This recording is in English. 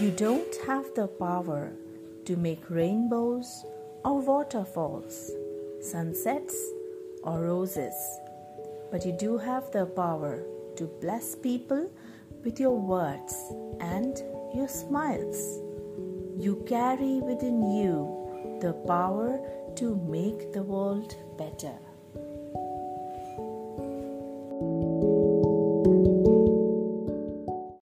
You don't have the power to make rainbows or waterfalls, sunsets or roses, but you do have the power to bless people with your words and your smiles. You carry within you the power to make the world better.